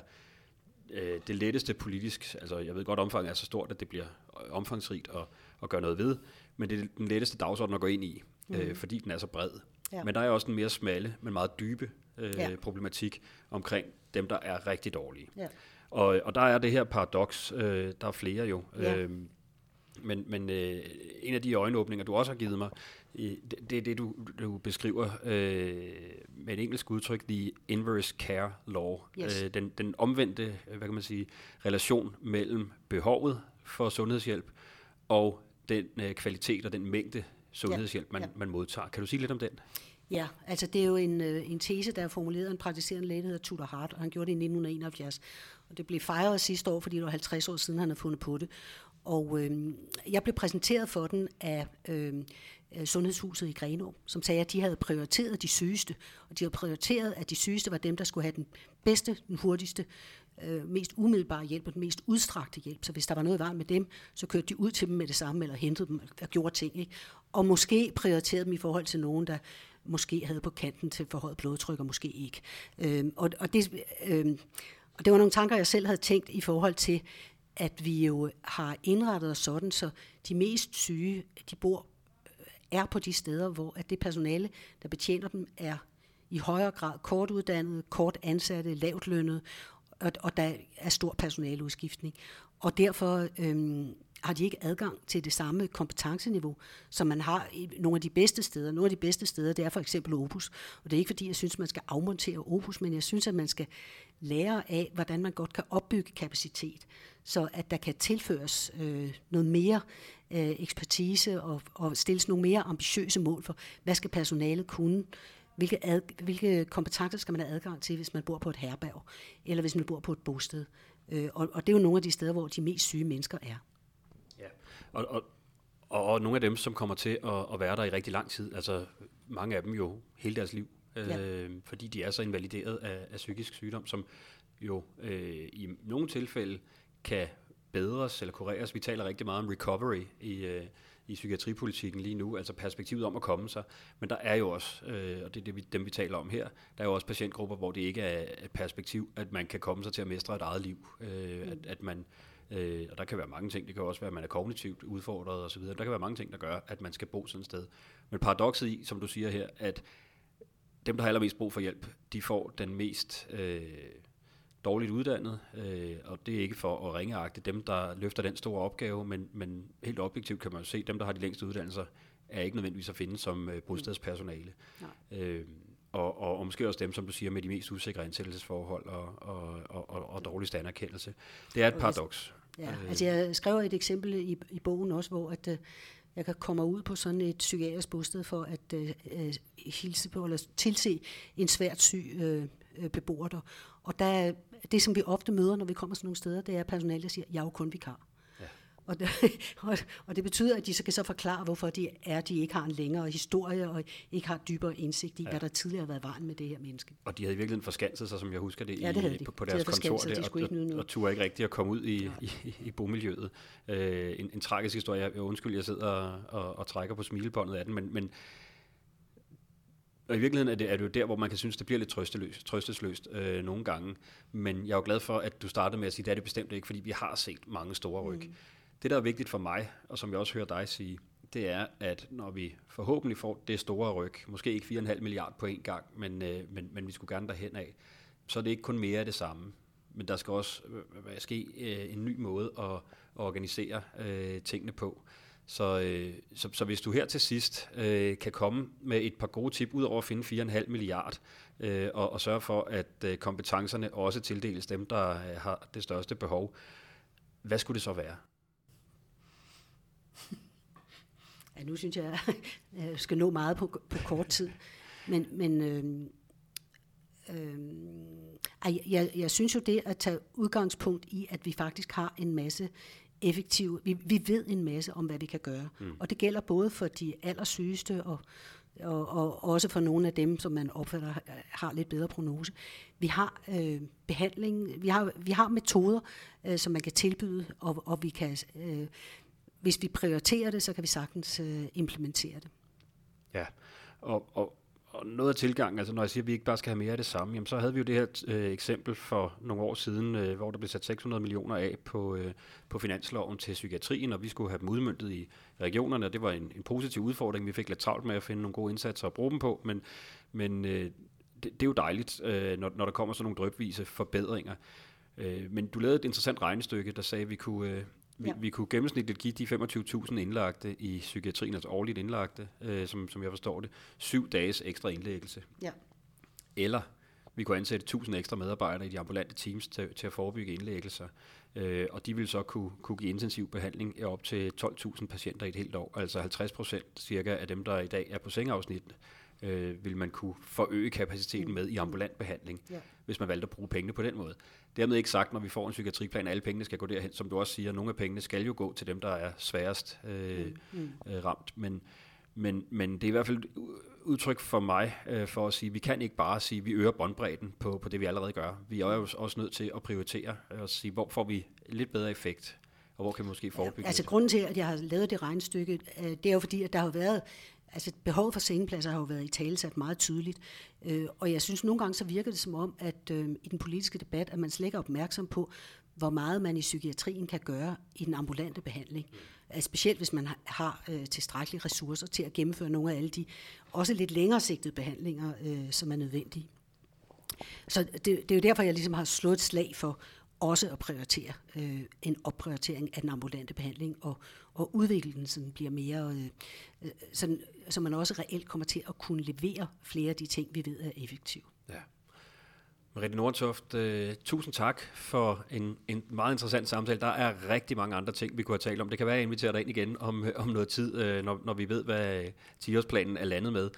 øh, det letteste politisk, altså jeg ved godt, omfanget er så stort, at det bliver omfangsrigt at, at gøre noget ved, men det er den letteste dagsorden at gå ind i, mm. øh, fordi den er så bred. Ja. Men der er også en mere smalle, men meget dybe øh, ja. problematik omkring dem, der er rigtig dårlige. Ja. Og, og der er det her paradoks, øh, der er flere jo. Ja. Øh, men men øh, en af de øjenåbninger, du også har givet mig, det, det er det, du, du beskriver øh, med et engelsk udtryk, the inverse care law. Yes. Øh, den, den omvendte, hvad kan man sige, relation mellem behovet for sundhedshjælp og den øh, kvalitet og den mængde sundhedshjælp, man, ja. man modtager. Kan du sige lidt om den? Ja, altså det er jo en, øh, en tese, der er formuleret af en praktiserende læge, der hedder Tudor Hart, og han gjorde det i 1971. Og det blev fejret sidste år, fordi det var 50 år siden, han havde fundet på det. Og øh, jeg blev præsenteret for den af øh, Sundhedshuset i Grenå, som sagde, at de havde prioriteret de sygeste, og de havde prioriteret, at de sygeste var dem, der skulle have den bedste, den hurtigste, øh, mest umiddelbare hjælp og den mest udstrakte hjælp. Så hvis der var noget vejen med dem, så kørte de ud til dem med det samme, eller hentede dem og gjorde ting. Ikke? Og måske prioriterede dem i forhold til nogen, der måske havde på kanten til forhøjet blodtryk, og måske ikke. Øh, og, og, det, øh, og det var nogle tanker, jeg selv havde tænkt i forhold til, at vi jo har indrettet os sådan, så de mest syge, de bor øh, er på de steder, hvor at det personale, der betjener dem, er i højere grad kortuddannet, kort ansatte, lavt lønnet, og, og der er stor personaleudskiftning. Og derfor øhm, har de ikke adgang til det samme kompetenceniveau, som man har i nogle af de bedste steder. Nogle af de bedste steder, det er for eksempel Opus. Og det er ikke fordi, jeg synes, man skal afmontere Opus, men jeg synes, at man skal lære af, hvordan man godt kan opbygge kapacitet, så at der kan tilføres øh, noget mere øh, ekspertise og, og stilles nogle mere ambitiøse mål for, hvad skal personalet kunne, hvilke, ad, hvilke kompetencer skal man have adgang til, hvis man bor på et herberg, eller hvis man bor på et bosted. Øh, og, og det er jo nogle af de steder, hvor de mest syge mennesker er. Ja, og, og, og, og nogle af dem, som kommer til at, at være der i rigtig lang tid, altså mange af dem jo hele deres liv, ja. øh, fordi de er så invalideret af, af psykisk sygdom, som jo øh, i nogle tilfælde kan bedres eller kureres. Vi taler rigtig meget om recovery i, øh, i psykiatripolitikken lige nu, altså perspektivet om at komme sig. Men der er jo også, øh, og det er det, vi, dem vi taler om her, der er jo også patientgrupper, hvor det ikke er et perspektiv, at man kan komme sig til at mestre et eget liv. Øh, mm. at, at man, øh, og der kan være mange ting, det kan også være, at man er kognitivt udfordret osv., der kan være mange ting, der gør, at man skal bo sådan et sted. Men paradokset i, som du siger her, at dem, der har allermest brug for hjælp, de får den mest... Øh, dårligt uddannet, øh, og det er ikke for at ringeagte dem, der løfter den store opgave, men, men helt objektivt kan man jo se, dem, der har de længste uddannelser, er ikke nødvendigvis at finde som øh, bostedspersonale. Øh, og, og, og måske også dem, som du siger, med de mest usikre ansættelsesforhold og, og, og, og, og dårlig standerkendelse. Det er et paradoks. Ja, øh. altså jeg skrev et eksempel i, i bogen også, hvor at, uh, jeg kan komme ud på sådan et psykiatrisk bosted for at uh, hilse på eller tilse en svært syg uh, beboer der. Og der, det, som vi ofte møder, når vi kommer sådan nogle steder, det er personale, der siger, jeg er jo kun vikar. Ja. Og, det, og, og det betyder, at de så kan så forklare, hvorfor de er, de ikke har en længere historie, og ikke har dybere indsigt i, ja. hvad der tidligere har været vejen med det her menneske. Og de havde i virkeligheden forskanset sig, som jeg husker det, ja, det i, på, på deres de kontor der, de og, og, og turde ikke rigtigt at komme ud i, ja. i, i, i bomiljøet. Øh, en, en tragisk historie, jeg, undskyld, jeg sidder og, og, og trækker på smilebåndet af den, men, men og i virkeligheden er det, er det jo der, hvor man kan synes, det bliver lidt trøsteløst, trøstesløst øh, nogle gange. Men jeg er jo glad for, at du startede med at sige, at det er det bestemt ikke, fordi vi har set mange store ryg. Mm. Det, der er vigtigt for mig, og som jeg også hører dig sige, det er, at når vi forhåbentlig får det store ryg, måske ikke 4,5 milliard på en gang, men, øh, men, men vi skulle gerne derhen af, så er det ikke kun mere af det samme. Men der skal også øh, ske øh, en ny måde at, at organisere øh, tingene på. Så, øh, så, så hvis du her til sidst øh, kan komme med et par gode tip, ud over at finde 4,5 milliard, øh, og, og sørge for, at øh, kompetencerne også tildeles dem, der øh, har det største behov, hvad skulle det så være? Ja, nu synes jeg, at jeg skal nå meget på, på kort tid. Men, men øh, øh, jeg, jeg synes jo det at tage udgangspunkt i, at vi faktisk har en masse effektive. Vi, vi ved en masse om, hvad vi kan gøre. Mm. Og det gælder både for de allersygeste og, og, og også for nogle af dem, som man opfatter har lidt bedre prognose. Vi har øh, behandling, vi har, vi har metoder, øh, som man kan tilbyde, og, og vi kan, øh, hvis vi prioriterer det, så kan vi sagtens øh, implementere det. Ja, og, og og noget af tilgangen, altså når jeg siger, at vi ikke bare skal have mere af det samme, jamen så havde vi jo det her øh, eksempel for nogle år siden, øh, hvor der blev sat 600 millioner af på, øh, på finansloven til psykiatrien, og vi skulle have dem udmyndtet i regionerne, og det var en, en positiv udfordring. Vi fik lidt travlt med at finde nogle gode indsatser at bruge dem på, men, men øh, det, det er jo dejligt, øh, når, når der kommer sådan nogle drøbvise forbedringer. Øh, men du lavede et interessant regnestykke, der sagde, at vi kunne, øh, vi, ja. vi kunne gennemsnitligt give de 25.000 indlagte i psykiatrien, altså årligt indlagte, øh, som, som jeg forstår det, syv dages ekstra indlæggelse. Ja. Eller vi kunne ansætte 1000 ekstra medarbejdere i de ambulante teams til, til at forebygge indlæggelser. Øh, og de vil så kunne, kunne give intensiv behandling op til 12.000 patienter i et helt år. Altså 50 procent cirka af dem, der i dag er på sengeafsnit, øh, vil man kunne forøge kapaciteten mm. med i ambulant behandling, ja. hvis man valgte at bruge pengene på den måde. Dermed ikke sagt, når vi får en psykiatriplan, at alle pengene skal gå derhen. Som du også siger, nogle af pengene skal jo gå til dem, der er sværest øh, mm. mm. øh, ramt. Men, men, men det er i hvert fald udtryk for mig, øh, for at sige, at vi kan ikke bare sige, at vi øger båndbredden på, på det, vi allerede gør. Vi er jo også nødt til at prioritere og sige, hvor får vi lidt bedre effekt, og hvor kan vi måske forebygge ja, Altså grunden til, at jeg har lavet det regnestykke, øh, det er jo fordi, at der har været Altså behovet for sengepladser har jo været i talesat meget tydeligt, øh, og jeg synes nogle gange så virker det som om, at øh, i den politiske debat, at man slet ikke er opmærksom på, hvor meget man i psykiatrien kan gøre i den ambulante behandling. Altså, specielt hvis man har øh, tilstrækkelige ressourcer til at gennemføre nogle af alle de også lidt længere sigtede behandlinger, øh, som er nødvendige. Så det, det er jo derfor, jeg ligesom har slået et slag for også at prioritere øh, en opprioritering af den ambulante behandling og, og udvikle sådan bliver mere, øh, øh sådan, så man også reelt kommer til at kunne levere flere af de ting, vi ved er effektive. Ja. Merete Nordtoft, øh, tusind tak for en, en meget interessant samtale. Der er rigtig mange andre ting, vi kunne have talt om. Det kan være, at jeg inviterer dig ind igen om, øh, om noget tid, øh, når, når vi ved, hvad 10-årsplanen er landet med.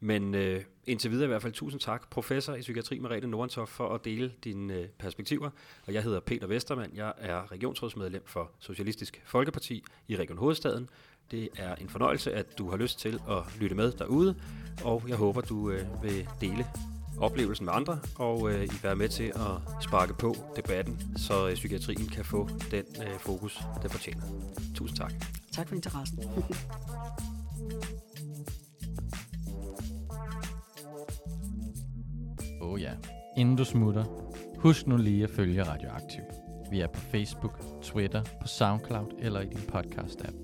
Men øh, indtil videre i hvert fald tusind tak, professor i psykiatri Merete Nordentoff, for at dele dine øh, perspektiver. Og jeg hedder Peter Vestermand, jeg er regionsrådsmedlem for Socialistisk Folkeparti i Region Hovedstaden. Det er en fornøjelse, at du har lyst til at lytte med derude, og jeg håber, du øh, vil dele oplevelsen med andre, og øh, I være med til at sparke på debatten, så øh, psykiatrien kan få den øh, fokus, den fortjener. Tusind tak. Tak for interessen. oh ja. Inden du smutter, husk nu lige at følge Radioaktiv. Vi er på Facebook, Twitter, på SoundCloud eller i din podcast-app.